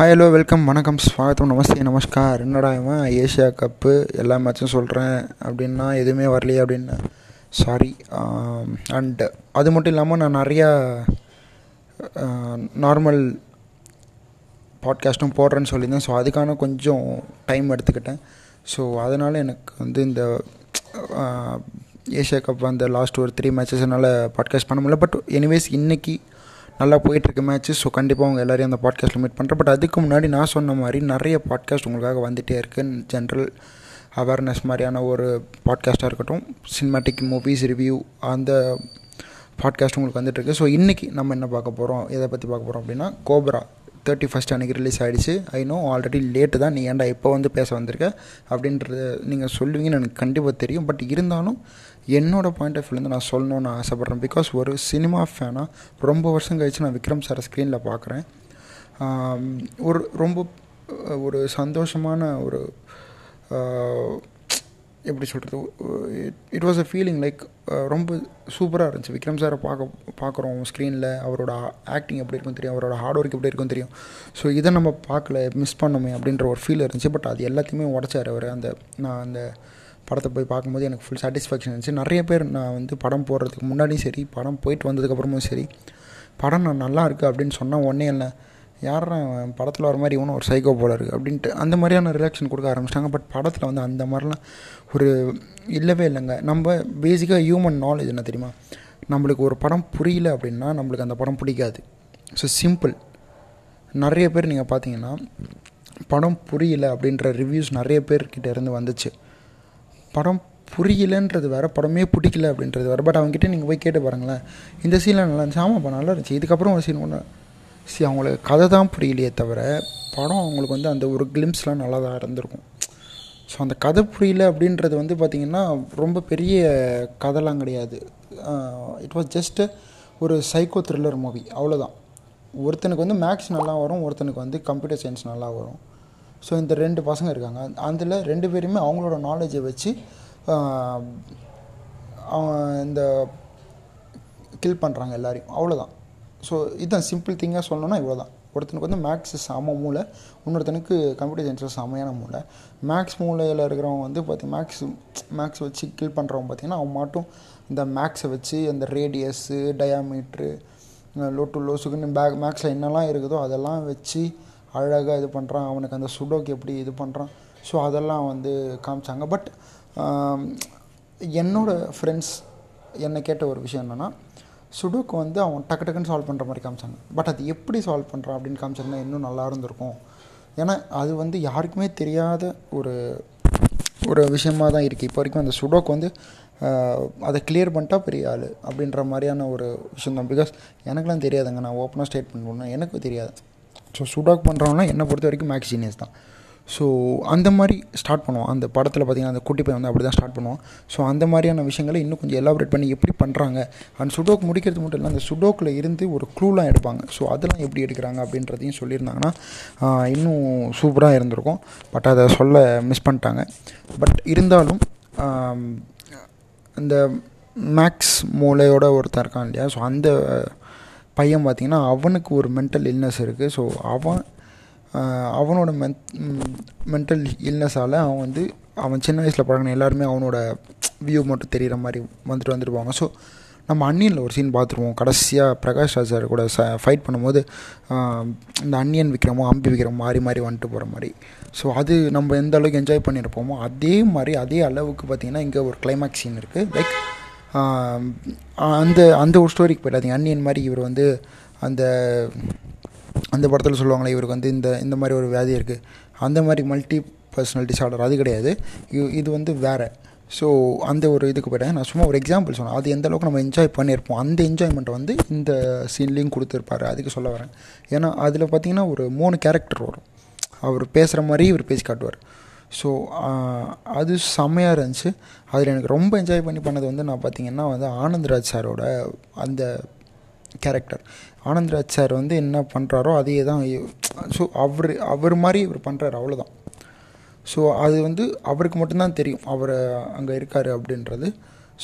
Hi hello welcome வணக்கம் ஸ்வாகத்தம் நமஸ்தே நமஸ்கார். என்னடா இவன்? ஏஷியா கப்பு எல்லா மேட்சும் சொல்கிறேன் அப்படின்னா எதுவுமே வரலையே அப்படின்னு. சாரி அண்டு um, அது மட்டும் இல்லாமல் நான் நிறையா uh, நார்மல் பாட்காஸ்ட்டும் போடுறேன்னு சொல்லியிருந்தேன். ஸோ அதுக்கான கொஞ்சம் டைம் எடுத்துக்கிட்டேன். ஸோ அதனால் எனக்கு வந்து இந்த uh, ஏஷியா கப் அந்த லாஸ்ட் ஒரு த்ரீ மேட்சஸ் என்னால் பாட்காஸ்ட் பண்ண முடியல. பட் எனிவேஸ் இன்றைக்கி நல்லா போயிட்டுருக்கு மேட்ச்சு ஸோ கண்டிப்பாக அவங்க எல்லோரையும் அந்த பாட்காஸ்ட்டில் மீட் பண்ணுறேன் பட் அதுக்கு முன்னாடி நான் சொன்ன மாதிரி நிறைய பாட்காஸ்ட் உங்களுக்காக வந்துகிட்டே இருக்குது ஜென்ரல் அவேர்னஸ் மாதிரியான ஒரு பாட்காஸ்ட்டாக இருக்கட்டும் சினிமாட்டிக் மூவிஸ் ரிவ்யூ அந்த பாட்காஸ்ட் உங்களுக்கு வந்துட்டுருக்கு ஸோ இன்றைக்கி நம்ம என்ன பார்க்க போகிறோம் எதை பற்றி பார்க்க போகிறோம் அப்படின்னா கோப்ரா தேர்ட்டி ஃபஸ்ட் அன்றைக்கி ரிலீஸ் ஆகிடுச்சு ஐ நோ ஆல்ரெடி லேட்டு தான். நீ ஏன்டா இப்போ வந்து பேச வந்திருக்க? அப்படின்றது நீங்கள் சொல்லுவீங்கன்னு எனக்கு கண்டிப்பாக தெரியும். பட் இருந்தாலும் என்னோடய பாயிண்ட் ஆஃப் வியூலேருந்து நான் சொல்லணும்னு ஆசைப்பட்றேன். பிகாஸ் ஒரு சினிமா ஃபேனாக ரொம்ப வருஷம் கழித்து நான் விக்ரம் சாரை ஸ்க்ரீனில் பார்க்குறேன் ஒரு ரொம்ப ஒரு சந்தோஷமான ஒரு எப்படி சொல்கிறது it was a feeling like ரொம்ப சூப்பராக இருந்துச்சு. விக்ரம் சாரை பார்க்க பார்க்குறோம் ஸ்க்ரீனில் அவரோட ஆக்டிங் எப்படி இருக்கும் தெரியும். அவரோட ஹார்ட் ஒர்க் எப்படி இருக்கும் தெரியும். ஸோ இதை நம்ம பார்க்கல மிஸ் பண்ணோமே அப்படின்ற ஒரு ஃபீல் இருந்துச்சு. பட் அது எல்லாத்தையுமே உடச்சார் அவர். அந்த நான் அந்த படத்தை போய் பார்க்கும்போது எனக்கு ஃபுல் சாட்டிஸ்ஃபேக்ஷன் இருந்துச்சு. நிறைய பேர் நான் வந்து படம் போடுறதுக்கு முன்னாடியும் சரி படம் போயிட்டு வந்ததுக்கப்புறமும் சரி படம் நான் நல்லா இருக்குது அப்படின்னு சொன்னால் ஒன்றே இல்லை யாரும் படத்தில் வர மாதிரி இவனும் ஒரு சைக்கோ போல இருக்குது அப்படின்ட்டு அந்த மாதிரியான ரிலாக்ஷன் கொடுக்க ஆரம்பிச்சிட்டாங்க. பட் படத்தில் வந்து அந்த மாதிரிலாம் ஒரு இல்லவே இல்லைங்க. நம்ம பேசிக்காக ஹியூமன் நாலேஜ் என்ன தெரியுமா? நம்மளுக்கு ஒரு படம் புரியல அப்படின்னா நம்மளுக்கு அந்த படம் பிடிக்காது. ஸோ சிம்பிள் நிறைய பேர் நீங்கள் பார்த்தீங்கன்னா படம் புரியல அப்படின்ற ரிவ்யூஸ் நிறைய பேர்கிட்ட இருந்து வந்துச்சு. படம் புரியலன்றது வேறு படமே பிடிக்கல அப்படின்றது வேறு. பட் அவங்ககிட்ட நீங்கள் போய் கேட்டு பாருங்களேன். இந்த சீனில் நல்லா இருந்துச்சு. ஆமாப்பா நல்லா இருந்துச்சு. இதுக்கப்புறம் ஒரு சீன் ஒன்று சரி அவங்களுக்கு கதை தான் புரியலையே தவிர படம் அவங்களுக்கு வந்து அந்த ஒரு கிளிம்ஸ்லாம் நல்லா தான் இருந்திருக்கும். ஸோ அந்த கதை புரியல அப்படின்றது வந்து பார்த்திங்கன்னா ரொம்ப பெரிய கதைலாம் கிடையாது. இட் வாஸ் ஜஸ்ட்டு ஒரு சைக்கோ த்ரில்லர் மூவி அவ்வளோதான் ஒருத்தனுக்கு வந்து மேக்ஸ் நல்லா வரும் ஒருத்தனுக்கு வந்து கம்ப்யூட்டர் சயின்ஸ் நல்லா வரும். ஸோ இந்த ரெண்டு பசங்க இருக்காங்க. அதில் ரெண்டு பேருமே அவங்களோட நாலேஜை வச்சு இந்த கில் பண்ணுறாங்க எல்லாரையும். அவ்வளோதான் ஸோ இதுதான் சிம்பிள் திங்காக சொல்லணும்னா இவ்வளோ தான் ஒருத்தனுக்கு வந்து மேக்ஸ் செம மூளை இன்னொருத்தனுக்கு கம்ப்யூட்டர் சயின்ஸில் செமையான மூளை. மேக்ஸ் மூளையில் இருக்கிறவங்க வந்து பார்த்தி மேக்ஸ் மேக்ஸ் வச்சு கில் பண்ணுறவங்க பார்த்திங்கன்னா அவன் மட்டும் இந்த மேக்ஸை வச்சு அந்த radius diameter low to low சுகுன்னு back மேக்ஸில் என்னெல்லாம் இருக்குதோ அதெல்லாம் வச்சு அழகாக இது பண்ணுறான் அவனுக்கு அந்த சுடோக்கு எப்படி இது பண்ணுறான் ஸோ அதெல்லாம் வந்து காமிச்சாங்க. பட் என்னோடய ஃப்ரெண்ட்ஸ் என்னை கேட்ட ஒரு விஷயம் என்னென்னா சுடோக்கு வந்து அவன் டக்கு டக்குன்னு சால்வ் பண்ணுற மாதிரி காமிச்சாங்க. பட் அது எப்படி சால்வ் பண்ணுறான் அப்படின்னு காமிச்சிருந்தா இன்னும் நல்லா இருந்திருக்கும். ஏன்னா அது வந்து யாருக்குமே தெரியாத ஒரு ஒரு விஷயமாக தான் இருக்குது இப்போ வரைக்கும் அந்த சுடோக்கு வந்து அதை கிளியர் பண்ணிட்டா பெரிய ஆள் அப்படின்ற மாதிரியான ஒரு விஷயம் தான். பிகாஸ் எனக்குலாம் தெரியாதுங்க. நான் ஓப்பனாக ஸ்டேட் பண்ணணுன்னா எனக்கு தெரியாது. ஸோ சுடாக் பண்ணுறவங்களாம் என்னை பொறுத்த வரைக்கும் மேக்ஸ் ஜீனியஸ் தான். ஸோ அந்த மாதிரி ஸ்டார்ட் பண்ணுவோம் அந்த படத்தில் பார்த்திங்கன்னா அந்த குட்டி பையன் வந்து அப்படி தான் ஸ்டார்ட் பண்ணுவோம் ஸோ அந்த மாதிரியான விஷயங்களை இன்னும் கொஞ்சம் எலாபரேட் பண்ணி எப்படி பண்ணுறாங்க அண்ட் சுடோக் முடிக்கிறது மட்டும் இல்லை அந்த சுடோக்கில் இருந்து ஒரு க்ளூலாம் எடுப்பாங்க. ஸோ அதெல்லாம் எப்படி எடுக்கிறாங்க அப்படின்றதையும் சொல்லியிருந்தாங்கன்னா இன்னும் சூப்பராக இருந்திருக்கும். பட் அதை சொல்ல மிஸ் பண்ணிட்டாங்க. பட் இருந்தாலும் அந்த மேக்ஸ் மூளையோட ஒருத்தர் இருக்கான் இல்லையா? ஸோ அந்த பையன் பார்த்திங்கன்னா அவனுக்கு ஒரு மென்டல் இல்னஸ் இருக்குது ஸோ அவன் அவனோட மென் மென்டல் இல்னஸால் அவன் வந்து அவன் சின்ன வயசில் பழகின எல்லாருமே அவனோட வியூ மட்டும் தெரிகிற மாதிரி வந்துட்டு வந்துருப்பாங்க ஸோ நம்ம அன்னியனில் ஒரு சீன் பார்த்துருவோம். கடைசியாக பிரகாஷ் ராஜ் சார் கூட ச ஃபைட் பண்ணும்போது இந்த அன்னியன் விற்கிறமோ அம்பி விற்கிறமோ மாறி மாறி வந்துட்டு போகிற மாதிரி. ஸோ அது நம்ம எந்த அளவுக்கு என்ஜாய் பண்ணியிருப்போமோ அதே மாதிரி அதே அளவுக்கு பார்த்திங்கன்னா இங்கே ஒரு கிளைமேக்ஸ் சீன் இருக்குது லைக் அந்த அந்த ஒரு ஸ்டோரிக்கு போயிடாதீங்க. அன்னியன் மாதிரி இவர் வந்து அந்த அந்த படத்தில் சொல்லுவாங்களே இவருக்கு வந்து இந்த இந்த மாதிரி ஒரு வியாதி இருக்குது அந்த மாதிரி மல்டி பர்சனல் டிஸார்டர் அது கிடையாது. இது வந்து வேறு. ஸோ அந்த ஒரு இதுக்கு போயிட்டேன் நான் சும்மா ஒரு எக்ஸாம்பிள் சொன்னேன். அது எந்த அளவுக்கு நம்ம என்ஜாய் பண்ணியிருப்போம். அந்த என்ஜாய்மெண்ட்டை வந்து இந்த சீன்லேயும் கொடுத்துருப்பாரு. அதுக்கு சொல்ல வரேன். ஏன்னா அதில் பார்த்தீங்கன்னா ஒரு மூணு கேரக்டர் வரும். அவர் பேசுகிற மாதிரி இவர் பேசி காட்டுவார். ஸோ அது செம்மையாக இருந்துச்சு. அதில் எனக்கு ரொம்ப என்ஜாய் பண்ணி பண்ணது வந்து நான் பார்த்திங்கன்னா வந்து ஆனந்த்ராஜ் சாரோட அந்த கேரக்டர் ஆனந்த்ராஜ் சார் வந்து என்ன பண்ணுறாரோ அதையே தான் ஸோ அவர் அவர் மாதிரி இவர் பண்ணுறாரு அவ்வளோதான் ஸோ அது வந்து அவருக்கு மட்டும்தான் தெரியும். அவர் அங்கே இருக்கார் அப்படின்றது.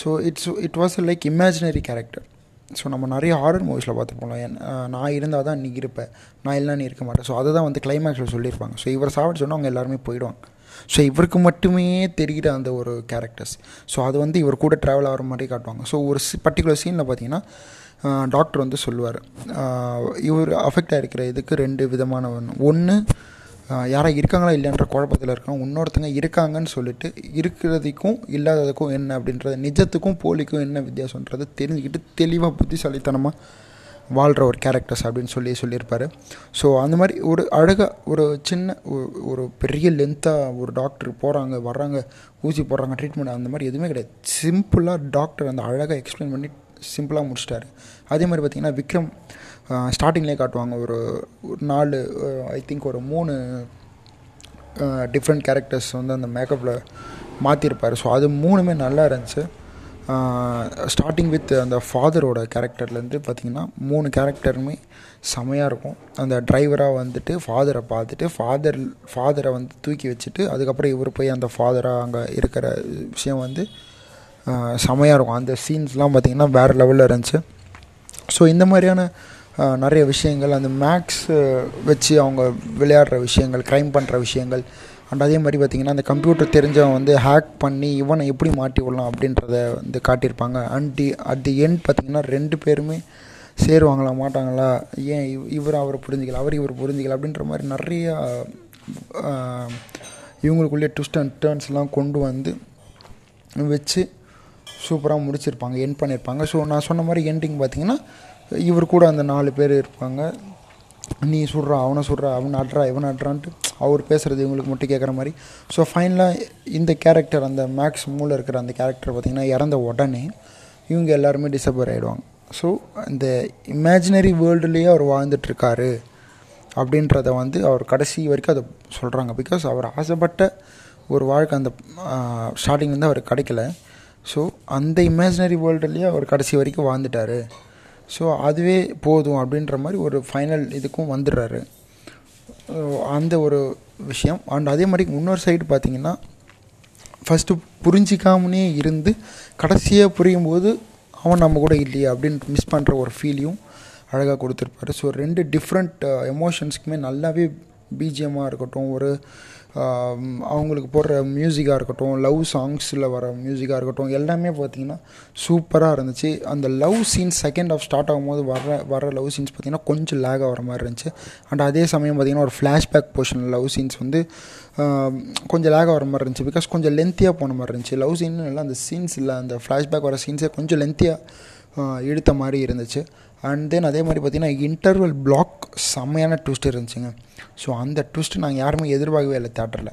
So it's it was like imaginary character so நம்ம நிறைய ஹாரர் மூவிஸில் பார்த்துப்போம்ல என் நான் இருந்தால் தான் நீ இருப்பேன் நான் இல்லைனா நீ இருக்க மாட்டேன் ஸோ அதை தான் வந்து கிளைமேக்ஸில் சொல்லியிருப்பாங்க. ஸோ இவர் சாப்பிட்டு சொன்னால் அவங்க எல்லாருமே போயிடுவாங்க. ஸோ இவருக்கு மட்டுமே தெரிகிற அந்த ஒரு கேரக்டர்ஸ் ஸோ அது வந்து இவர் கூட ட்ராவல் ஆகிற மாதிரி காட்டுவாங்க. ஸோ ஒரு பர்டிகுலர் சீனில் பார்த்தீங்கன்னா டாக்டர் வந்து சொல்லுவார். இவர் அஃபெக்ட் ஆகிருக்கிற இதுக்கு ரெண்டு விதமான ஒன்று யாரா இருக்காங்களா இல்லைன்ற குழப்பத்தில் இருக்கான் இன்னொருத்தங்க இருக்காங்கன்னு சொல்லிட்டு இருக்கிறதுக்கும் இல்லாததுக்கும் என்ன அப்படின்றது நிஜத்துக்கும் போலிக்கும் என்ன வித்தியாசன்றது தெரிஞ்சுக்கிட்டு தெளிவாக புத்திசாலித்தனமாக வாழ்கிற ஒரு கேரக்டர்ஸ் அப்படின்னு சொல்லி சொல்லியிருப்பார். ஸோ அந்த மாதிரி ஒரு அழகாக ஒரு சின்ன ஒரு பெரிய லென்த்தாக ஒரு டாக்டர் போகிறாங்க வர்றாங்க ஊசி போடுறாங்க ட்ரீட்மெண்ட் அந்த மாதிரி எதுவுமே கிடையாது. சிம்பிளாக டாக்டர் அந்த அழகாக எக்ஸ்பிளைன் பண்ணி சிம்பிளாக முடிச்சிட்டாரு. அதே மாதிரி பார்த்திங்கன்னா விக்ரம் ஸ்டார்டிங்லேயே காட்டுவாங்க. ஒரு ஒரு நாலு ஐ திங்க் ஒரு மூணு டிஃப்ரெண்ட் கேரக்டர்ஸ் வந்து அந்த மேக்கப்பில் மாற்றிருப்பார் ஸோ அது மூணுமே நல்லா இருந்துச்சு. ஸ்டார்டிங் வித் அந்த ஃபாதரோட கேரக்டர்லேருந்து பார்த்திங்கன்னா மூணு கேரக்டருமே செமையாக இருக்கும். அந்த டிரைவராக வந்துட்டு ஃபாதரை பார்த்துட்டு ஃபாதர் ஃபாதரை வந்து தூக்கி வச்சுட்டு அதுக்கப்புறம் இவர் போய் அந்த ஃபாதராக அங்கே இருக்கிற விஷயம் வந்து செமையாக இருக்கும். அந்த சீன்ஸ்லாம் பார்த்திங்கன்னா வேறு லெவலில் இருந்துச்சு. ஸோ இந்த மாதிரியான நிறைய விஷயங்கள் அந்த மேக்ஸ் வச்சு அவங்க விளையாடுற விஷயங்கள் க்ரைம் பண்ணுற விஷயங்கள் அண்ட் அதே மாதிரி பார்த்திங்கன்னா அந்த கம்ப்யூட்டர் தெரிஞ்சவன் வந்து ஹேக் பண்ணி இவனை எப்படி மாட்டி விடலாம் அப்படின்றத வந்து காட்டியிருப்பாங்க. And the at the end பார்த்திங்கன்னா ரெண்டு பேருமே சேருவாங்களா மாட்டாங்களா ஏன் இவர் அவரை புரிஞ்சிக்கல அவர் இவர் புரிஞ்சிக்கல அப்படின்ற மாதிரி நிறையா இவங்களுக்குள்ளே ட்விஸ்ட் அண்ட் டேர்ன்ஸ்லாம் கொண்டு வந்து வச்சு சூப்பராக முடிச்சிருப்பாங்க என் பண்ணியிருப்பாங்க ஸோ நான் சொன்ன மாதிரி எண்டிங் பார்த்திங்கன்னா இவர் கூட அந்த நாலு பேர் இருப்பாங்க. நீ சுடுறா அவனை சுடுறா அவன் அட்றா இவன் அட்றான்ட்டு அவர் பேசுகிறது இவங்களுக்கு மட்டும் கேட்குற மாதிரி. ஸோ ஃபைனலாக இந்த கேரக்டர் அந்த மேக்ஸ் மூல இருக்கிற அந்த கேரக்டர் பார்த்திங்கன்னா இறந்த உடனே இவங்க எல்லாருமே டிசப்பர் ஆகிடுவாங்க ஸோ இந்த இமேஜினரி வேர்ல்டுலேயே அவர் வாழ்ந்துட்டுருக்காரு அப்படின்றத வந்து அவர் கடைசி வரைக்கும் அதை சொல்கிறாங்க பிகாஸ் அவர் ஆசைப்பட்ட ஒரு வாழ்க்கை அந்த ஸ்டார்டிங்லேருந்து அவர் கிடைக்கல. ஸோ அந்த இமேஜினரி வேர்ல்டுலேயே அவர் கடைசி வரைக்கும் வாழ்ந்துட்டார். ஸோ அதுவே போதும் அப்படின்ற மாதிரி ஒரு ஃபைனல் இதுக்கும் வந்துடுறாரு. அந்த ஒரு விஷயம். அண்ட் அதே மாதிரி இன்னொரு சைடு பார்த்திங்கன்னா ஃபஸ்ட்டு புரிஞ்சிக்காமனே இருந்து கடைசியாக புரியும் போது அவன் நம்ம கூட இல்லையே அப்படின்னு மிஸ் பண்ணுற ஒரு ஃபீலையும் அழகாக கொடுத்துருப்பாரு. ஸோ ரெண்டு டிஃப்ரெண்ட் எமோஷன்ஸ்க்குமே uh, நல்லாவே பிஜிஎம்மாக இருக்கட்டும் ஒரு அவங்களுக்கு போடுற மியூசிக்காக இருக்கட்டும் லவ் சாங்ஸில் வர மியூசிக்காக இருக்கட்டும் எல்லாமே பார்த்திங்கன்னா சூப்பராக இருந்துச்சு. அந்த love scenes second half start ஆகும்போது வர வர லவ் சீன்ஸ் பார்த்திங்கன்னா கொஞ்சம் லேக் ஆகிற மாதிரி இருந்துச்சு. அண்ட் அதே சமயம் பார்த்திங்கன்னா ஒரு ஃப்ளாஷ்பேக் போர்ஷன் லவ் சீன்ஸ் வந்து கொஞ்சம் லேக் ஆகிற மாதிரி இருந்துச்சு. பிகாஸ் கொஞ்சம் லென்த்தியாக போன மாதிரி இருந்துச்சு. லவ் சீன் இல்லை அந்த சீன்ஸ் இல்லை அந்த ஃப்ளாஷ்பேக் வர சீன்ஸே கொஞ்சம் லென்த்தியாக இழுத்த மாதிரி இருந்துச்சு. அண்ட் தென் அதே மாதிரி பார்த்திங்கன்னா இன்டர்வல் பிளாக் செம்மையான ட்விஸ்ட் இருந்துச்சுங்க. ஸோ அந்த ட்விஸ்ட்டு நாங்கள் யாருமே எதிர்பார்க்கவே இல்லை தேட்டரில்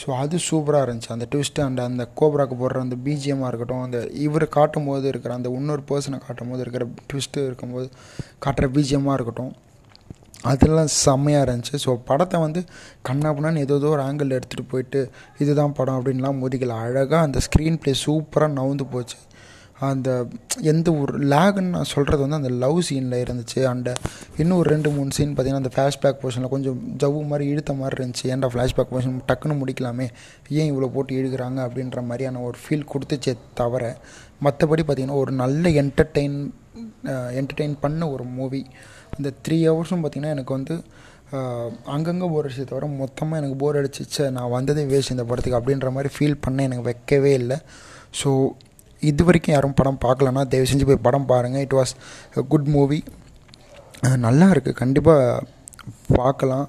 ஸோ அது சூப்பராக இருந்துச்சு. அந்த ட்விஸ்ட்டு அண்ட் அந்த கோப்ராக்கு போடுற அந்த பிஜிஎம்மாக இருக்கட்டும் அந்த இவர் காட்டும் போது இருக்கிற அந்த இன்னொரு பர்சனை காட்டும் போது இருக்கிற ட்விஸ்ட்டு இருக்கும்போது காட்டுற பிஜிஎம்மாக இருக்கட்டும் அதெல்லாம் செம்மையாக இருந்துச்சு. ஸோ படத்தை வந்து கண்ணாப்புனான்னு ஏதோ ஒரு ஆங்கிள் எடுத்துகிட்டு போயிட்டு இதுதான் படம் அப்படின்லாம் மோதிக்கல. அழகாக அந்த ஸ்க்ரீன் ப்ளே சூப்பராக நவுந்து போச்சு. அந்த எந்த ஒரு லேகுன்னு நான் சொல்கிறது வந்து அந்த லவ் சீனில் இருந்துச்சு. அண்ட் இன்னும் ஒரு ரெண்டு மூணு சீன் பார்த்திங்கன்னா அந்த ஃப்ளாஷ்பேக் போர்ஷனில் கொஞ்சம் ஜவ்வு மாதிரி இழுத்த மாதிரி இருந்துச்சு. ஏன்டா ஃப்ளாஷ்பேக் போர்ஷன் டக்குன்னு முடிக்கலாமே? ஏன் இவ்வளோ போட்டு இழுக்கிறாங்க? அப்படின்ற மாதிரியான ஒரு ஃபீல் கொடுத்துச்சே தவிர மற்றபடி பார்த்திங்கன்னா ஒரு நல்ல என்டர்டெயின் என்டர்டெயின் பண்ண ஒரு மூவி அந்த த்ரீ ஹவர்ஸும் பார்த்திங்கன்னா எனக்கு வந்து அங்கங்கே போர் அடிச்சு தவிர மொத்தமாக எனக்கு போர் அடிச்சிச்சு. நான் வந்ததே வேஸ்ட் இந்த படத்துக்கு அப்படின்ற மாதிரி ஃபீல் பண்ண எனக்கு வைக்கவே இல்லை. ஸோ இது வரைக்கும் யாரும் படம் பார்க்கலன்னா தயவு செஞ்சு போய் படம் பாருங்கள் இட் வாஸ் குட் மூவி நல்லா இருக்குது கண்டிப்பாக பார்க்கலாம்.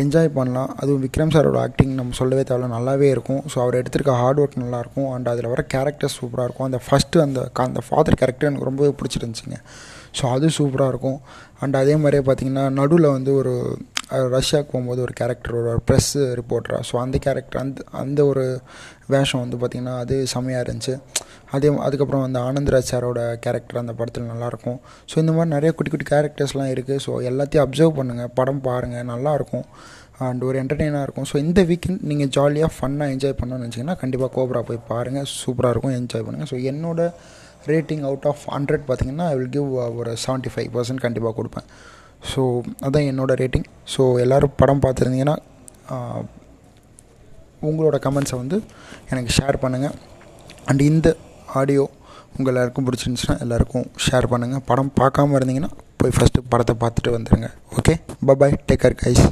என்ஜாய் பண்ணலாம். அதுவும் விக்ரம் சாரோட ஆக்டிங் நம்ம சொல்லவே தேவையில்ல. நல்லாவே இருக்கும். ஸோ அவர் எடுத்திருக்க ஹார்ட் ஒர்க் நல்லாயிருக்கும் அண்ட் அதில் வர கேரக்டர்ஸ் சூப்பராக இருக்கும். அந்த ஃபஸ்ட்டு அந்த அந்த ஃபாதர் கேரக்டர் எனக்கு ரொம்பவே பிடிச்சிருந்துச்சிங்க. ஸோ அது சூப்பராக இருக்கும். அண்ட் அதே மாதிரியே பார்த்திங்கன்னா நடுவில் வந்து ஒரு ரஷ்யாவுக்கு போகும்போது ஒரு கேரக்டர் ஒரு ப்ரெஸ் ரிப்போர்ட்டராக ஸோ அந்த கேரக்டர் அந்த அந்த ஒரு வேஷம் வந்து பார்த்திங்கன்னா அது செம்மையாக இருந்துச்சு. அதே அதுக்கப்புறம் அந்த ஆனந்த்ராஜ் சாரோட கேரக்டர் அந்த படத்தில் நல்லாயிருக்கும் ஸோ இந்த மாதிரி நிறைய குட்டி குட்டி கேரக்டர்ஸ்லாம் இருக்குது ஸோ எல்லாத்தையும் அப்சர்வ் பண்ணுங்கள் படம் பாருங்கள் நல்லாயிருக்கும் அண்ட் ஒரு என்டர்டெயினாக இருக்கும். ஸோ இந்த வீக்கெண்ட் நீங்கள் ஜாலியாக ஃபன்னாக என்ஜாய் பண்ணணும்னு நினச்சிங்கன்னா கண்டிப்பாக கோப்ரா போய் பாருங்கள் சூப்பராக இருக்கும். என்ஜாய் பண்ணுங்கள் ஸோ என்னோட ரேட்டிங் அவுட் ஆஃப் ஹண்ட்ரட் பார்த்திங்கன்னா ஐ வில் கிவ் ஒரு செவன்ட்டி ஃபைவ் பர்சன்ட் கண்டிப்பாக கொடுப்பேன். ஸோ அதான் என்னோடய ரேட்டிங் ஸோ எல்லோரும் படம் பார்த்துருந்தீங்கன்னா uh, உங்களோட கமெண்ட்ஸை வந்து எனக்கு ஷேர் பண்ணுங்கள் அண்ட் இந்த ஆடியோ உங்கள் எல்லாருக்கும் பிடிச்சிருந்துச்சுன்னா எல்லாருக்கும் ஷேர் பண்ணுங்கள் படம் பார்க்காம இருந்தீங்கன்னா போய் ஃபஸ்ட்டு படத்தை பார்த்துட்டு வந்துடுங்க okay bye bye take care guys